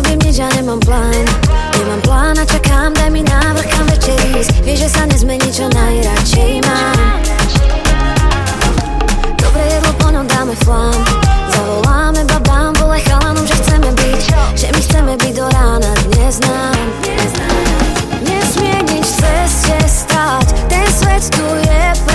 nerobím nič, ja nemám plán. Nemám plán a čakám, daj mi návrh, kam večer ísť. Vieš, že sa nezmení, čo najradšej mám. Dobre jedlo, po ňom dáme flám. Zavoláme babám, volaj chalanom, že chceme byť. Že my chceme byť do rána, dnes nám. Nesmie nič v ceste stať Ten svet tu je plán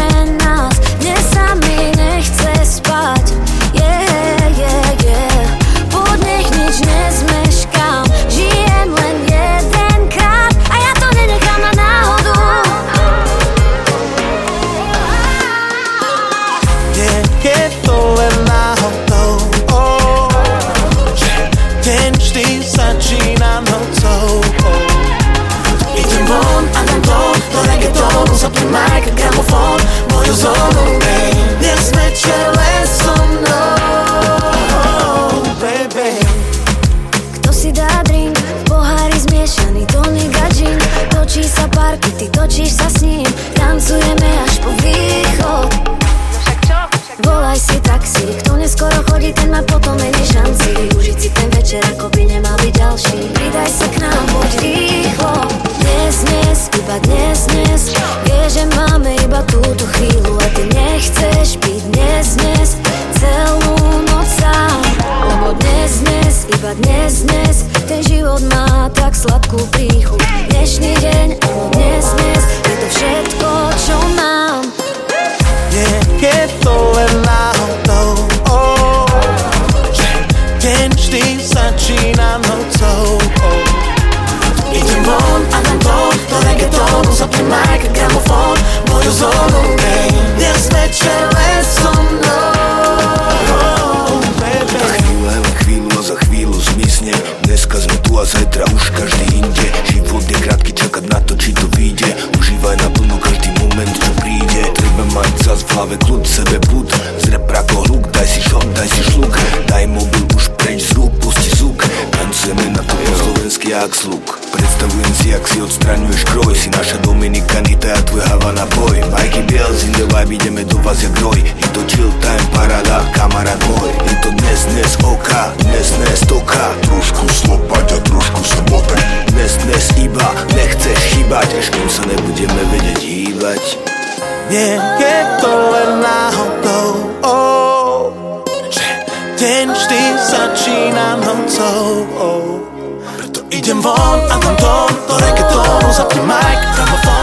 tónik a gin Točí sa parky, ty točíš sa s ním. Tancujeme až po východ. Volaj si taxi, kto neskoro chodí, ten má potom menej šanci. Užiť si ten večer, ako by nemal byť ďalší. Pridaj sa k nám, poď rýchlo. Dnes, dnes, iba dnes, dnes. Vie, že máme iba túto chvíľu A ty nechceš byť dnes, dnes. Celú noc sám. Lebo dnes, dnes, iba dnes, dnes Ten život má tak sladkú príchuť. Dnešný deň, dnes, dnes Je to všetko, čo mám. Nie je to len náhodou. Oh, Deň vždy začína nocou. Oh. Idem von a dám to do reggaetonu Zapnem Predstavujem si, jak si odstraňuješ kroj Si naša Dominika Nita a tvoj Havana Boy Mikey Bells in the vibe, ideme do vás jak roj. Je to chill time, parada, kamarát môj Je to dnes, dnes oka, dnes, dnes toka. Trošku slopať a trošku motať Dnes, dnes iba, nechceš chýbať Až kým sa nebudeme vedieť hýbať Nie je to len náhodou oh, Že deň vždy začína nocou oh. Idem von a tam to, to reggaeton, de mic,